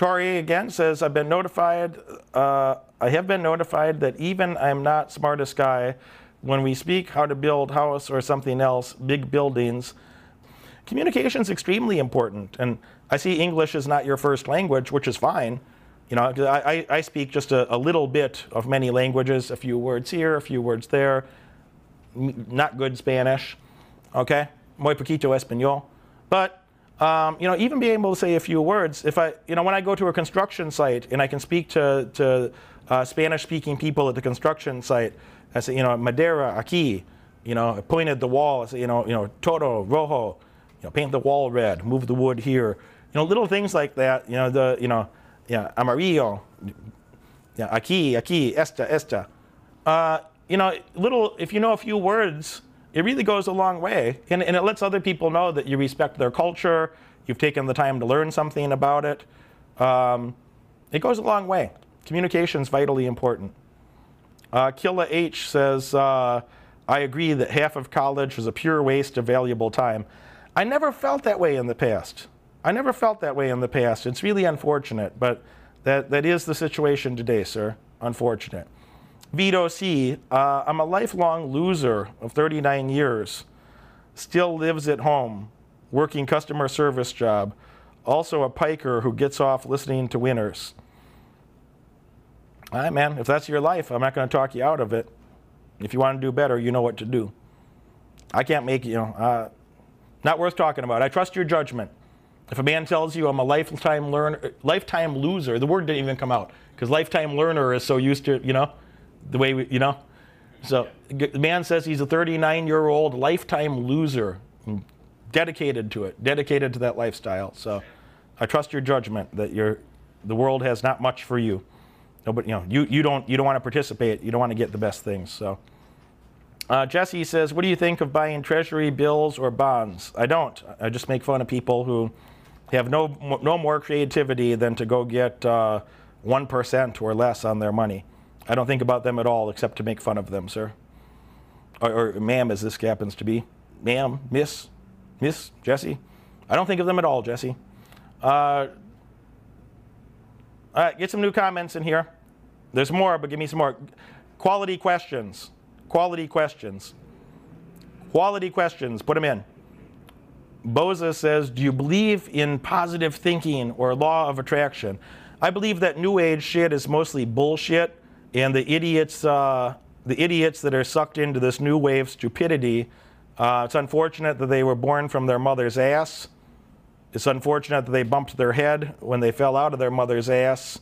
Tori again says, I've been notified, uh, I have been notified that even I'm not smartest guy, when we speak how to build house or something else, big buildings, communication is extremely important. And I see English is not your first language, which is fine. You know, I, I, speak just a, a little bit of many languages, a few words here, a few words there. Not good Spanish, okay? Muy poquito español. But, um, you know, even being able to say a few words, if I, you know, when I go to a construction site and I can speak to, to uh, Spanish speaking people at the construction site, I say, you know, Madera, aquí, you know, I point at the wall, I say, you know, you know, todo, rojo, you know, paint the wall red, move the wood here. You know, little things like that, you know, the, you know, yeah, amarillo, yeah, aquí, aquí, esta, esta. Uh, you know, little, if you know a few words, it really goes a long way. And, and it lets other people know that you respect their culture, you've taken the time to learn something about it. Um, it goes a long way. Communication is vitally important. Uh, Killa H says, uh, I agree that half of college is a pure waste of valuable time. I never felt that way in the past. I never felt that way in the past. It's really unfortunate, but that, that is the situation today, sir. Unfortunate. Vito C, uh, I'm a lifelong loser of 39 years. Still lives at home, working customer service job. Also a piker who gets off listening to winners. All right, man, if that's your life, I'm not going to talk you out of it. If you want to do better, you know what to do. I can't make you know, uh, not worth talking about. I trust your judgment. If a man tells you I'm a lifetime learner, lifetime loser, the word didn't even come out because lifetime learner is so used to, you know, the way we, you know. So the man says he's a 39 year old lifetime loser, dedicated to it, dedicated to that lifestyle. So I trust your judgment that you're, the world has not much for you. No, but you know, you, you don't you don't want to participate. You don't want to get the best things. So. Uh, Jesse says, "What do you think of buying treasury bills or bonds?" I don't. I just make fun of people who have no no more creativity than to go get uh, one or less on their money. I don't think about them at all, except to make fun of them, sir, or, or ma'am, as this happens to be, ma'am, miss, miss Jesse. I don't think of them at all, Jesse. Uh, all right, get some new comments in here. There's more, but give me some more. Quality questions. Quality questions. Quality questions. Put them in. Boza says, Do you believe in positive thinking or law of attraction? I believe that new age shit is mostly bullshit, and the idiots, uh, the idiots that are sucked into this new wave of stupidity, uh, it's unfortunate that they were born from their mother's ass. It's unfortunate that they bumped their head when they fell out of their mother's ass.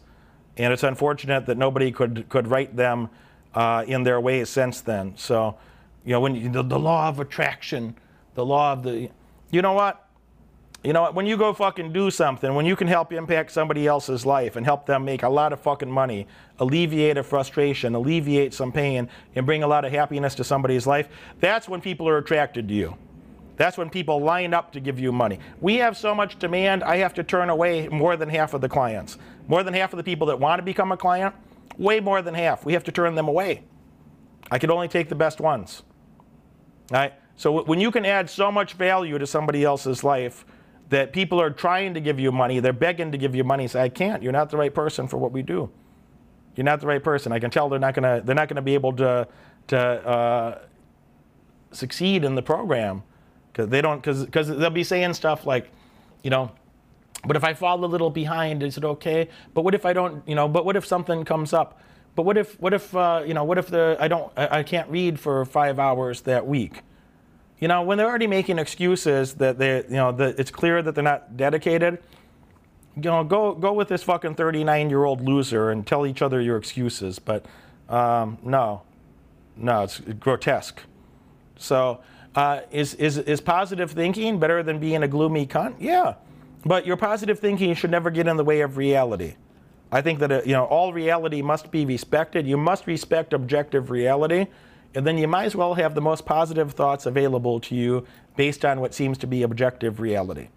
And it's unfortunate that nobody could, could right them uh, in their ways since then. So, you know, when you, the, the law of attraction, the law of the, you know what? You know? When you go fucking do something, when you can help impact somebody else's life and help them make a lot of fucking money, alleviate a frustration, alleviate some pain, and bring a lot of happiness to somebody's life, that's when people are attracted to you. That's when people line up to give you money. We have so much demand, I have to turn away more than half of the clients. More than half of the people that want to become a client, way more than half. We have to turn them away. I can only take the best ones. All right? So when you can add so much value to somebody else's life that people are trying to give you money, they're begging to give you money, say, I can't, you're not the right person for what we do. You're not the right person. I can tell they're not gonna they're not gonna be able to to uh, succeed in the program because they don't because because they'll be saying stuff like, you know, but if I fall a little behind, is it okay? But what if I don't, you know? But what if something comes up? But what if what if uh, you know? What if the I don't I, I can't read for five hours that week? You know, when they're already making excuses that they you know that it's clear that they're not dedicated. You know, go go with this fucking 39 year old loser and tell each other your excuses. But um, no, no, it's grotesque. So, uh, is, is, is positive thinking better than being a gloomy cunt? Yeah. But your positive thinking should never get in the way of reality. I think that uh, you know all reality must be respected. You must respect objective reality, and then you might as well have the most positive thoughts available to you based on what seems to be objective reality.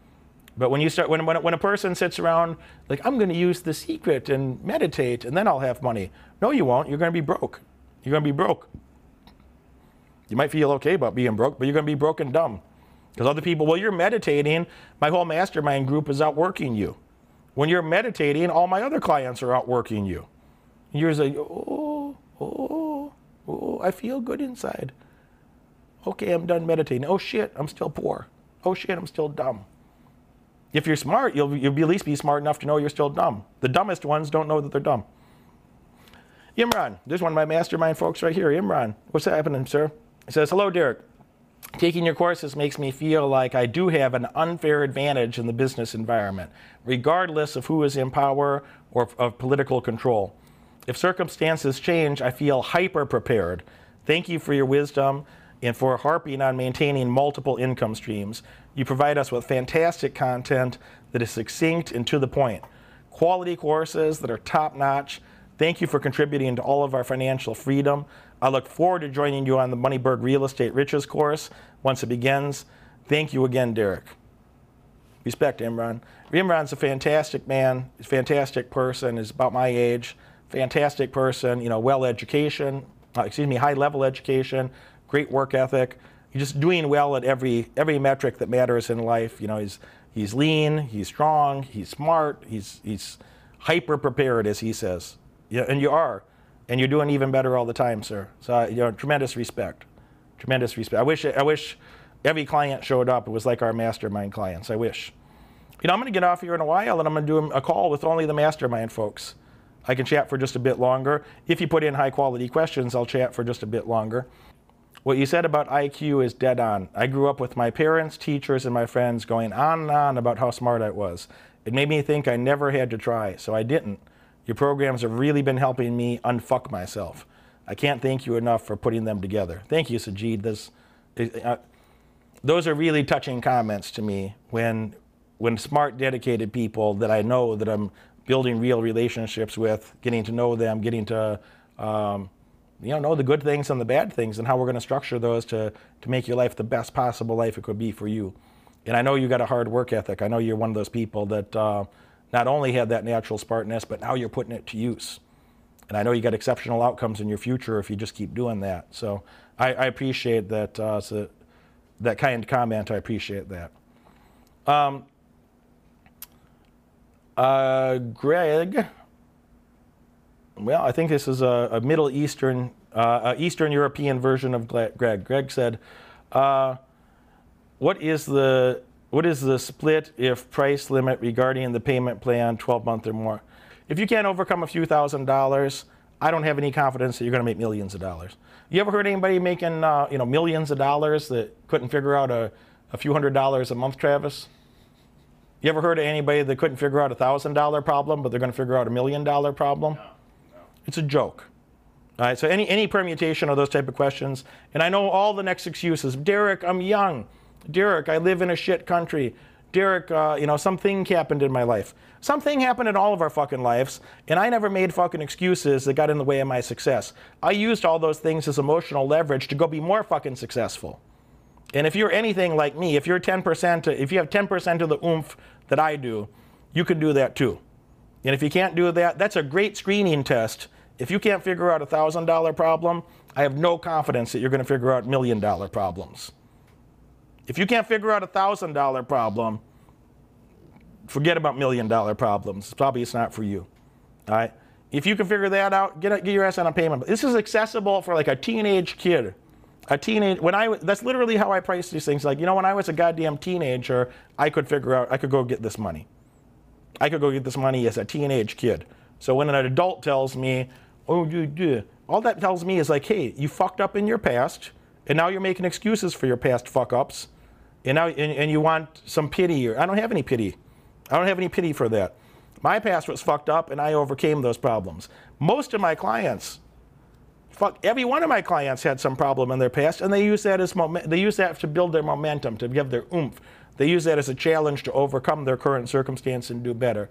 But when you start, when, when, when a person sits around like I'm going to use the secret and meditate, and then I'll have money. No, you won't. You're going to be broke. You're going to be broke. You might feel okay about being broke, but you're going to be broke and dumb. Because other people, well, you're meditating. My whole mastermind group is outworking you. When you're meditating, all my other clients are outworking you. And you're like, oh, oh, oh. Oh, I feel good inside. Okay, I'm done meditating. Oh shit, I'm still poor. Oh shit, I'm still dumb. If you're smart, you'll, you'll at least be smart enough to know you're still dumb. The dumbest ones don't know that they're dumb. Imran, there's one of my mastermind folks right here. Imran, what's happening, sir? He says, Hello, Derek. Taking your courses makes me feel like I do have an unfair advantage in the business environment, regardless of who is in power or of political control. If circumstances change, I feel hyper prepared. Thank you for your wisdom and for harping on maintaining multiple income streams. You provide us with fantastic content that is succinct and to the point. Quality courses that are top notch. Thank you for contributing to all of our financial freedom. I look forward to joining you on the Moneyberg Real Estate Riches course once it begins. Thank you again, Derek. Respect, Imran. Imran's a fantastic man, He's a fantastic person, he's about my age, fantastic person, you know, well education, uh, excuse me, high level education, great work ethic. He's just doing well at every every metric that matters in life. You know, he's he's lean, he's strong, he's smart, he's he's hyper prepared, as he says. Yeah, and you are and you're doing even better all the time, sir. So you know, tremendous respect, tremendous respect. I wish I wish every client showed up. It was like our mastermind clients. I wish. You know, I'm going to get off here in a while, and I'm going to do a call with only the mastermind folks. I can chat for just a bit longer. If you put in high quality questions, I'll chat for just a bit longer. What you said about IQ is dead on. I grew up with my parents, teachers, and my friends going on and on about how smart I was. It made me think I never had to try, so I didn't. Your programs have really been helping me unfuck myself. I can't thank you enough for putting them together. Thank you, Sajid. This, uh, those are really touching comments to me when, when smart, dedicated people that I know that I'm building real relationships with, getting to know them, getting to um, you know, know the good things and the bad things and how we're going to structure those to, to make your life the best possible life it could be for you. And I know you got a hard work ethic. I know you're one of those people that uh, not only had that natural Spartanness, but now you're putting it to use. And I know you got exceptional outcomes in your future if you just keep doing that. So I, I appreciate that, uh, so that kind comment. I appreciate that. Um, uh, Greg, well, I think this is a, a Middle Eastern, uh, Eastern European version of Greg. Greg said, uh, "What is the what is the split if price limit regarding the payment plan 12 month or more? If you can't overcome a few thousand dollars, I don't have any confidence that you're going to make millions of dollars. You ever heard anybody making uh, you know millions of dollars that couldn't figure out a, a few hundred dollars a month, Travis? You ever heard of anybody that couldn't figure out a thousand dollar problem, but they're going to figure out a million dollar problem? No, no. It's a joke. All right, so any, any permutation of those type of questions, and I know all the next excuses. Derek, I'm young. Derek, I live in a shit country. Derek, uh, you know, something happened in my life. Something happened in all of our fucking lives, and I never made fucking excuses that got in the way of my success. I used all those things as emotional leverage to go be more fucking successful. And if you're anything like me, if you're 10%, if you have 10% of the oomph that I do, you can do that too. And if you can't do that, that's a great screening test. If you can't figure out a $1,000 problem, I have no confidence that you're going to figure out million dollar problems. If you can't figure out a thousand dollar problem, forget about million dollar problems. Probably it's not for you. All right. If you can figure that out, get, get your ass on a payment. This is accessible for like a teenage kid. A teenage when I that's literally how I price these things. Like you know, when I was a goddamn teenager, I could figure out I could go get this money. I could go get this money as a teenage kid. So when an adult tells me, "Oh, you do," all that tells me is like, "Hey, you fucked up in your past, and now you're making excuses for your past fuck ups." and now and, and you want some pity or I don't have any pity. I don't have any pity for that. My past was fucked up and I overcame those problems. Most of my clients, fuck, every one of my clients had some problem in their past and they use that as moment, they use that to build their momentum, to give their oomph. They use that as a challenge to overcome their current circumstance and do better.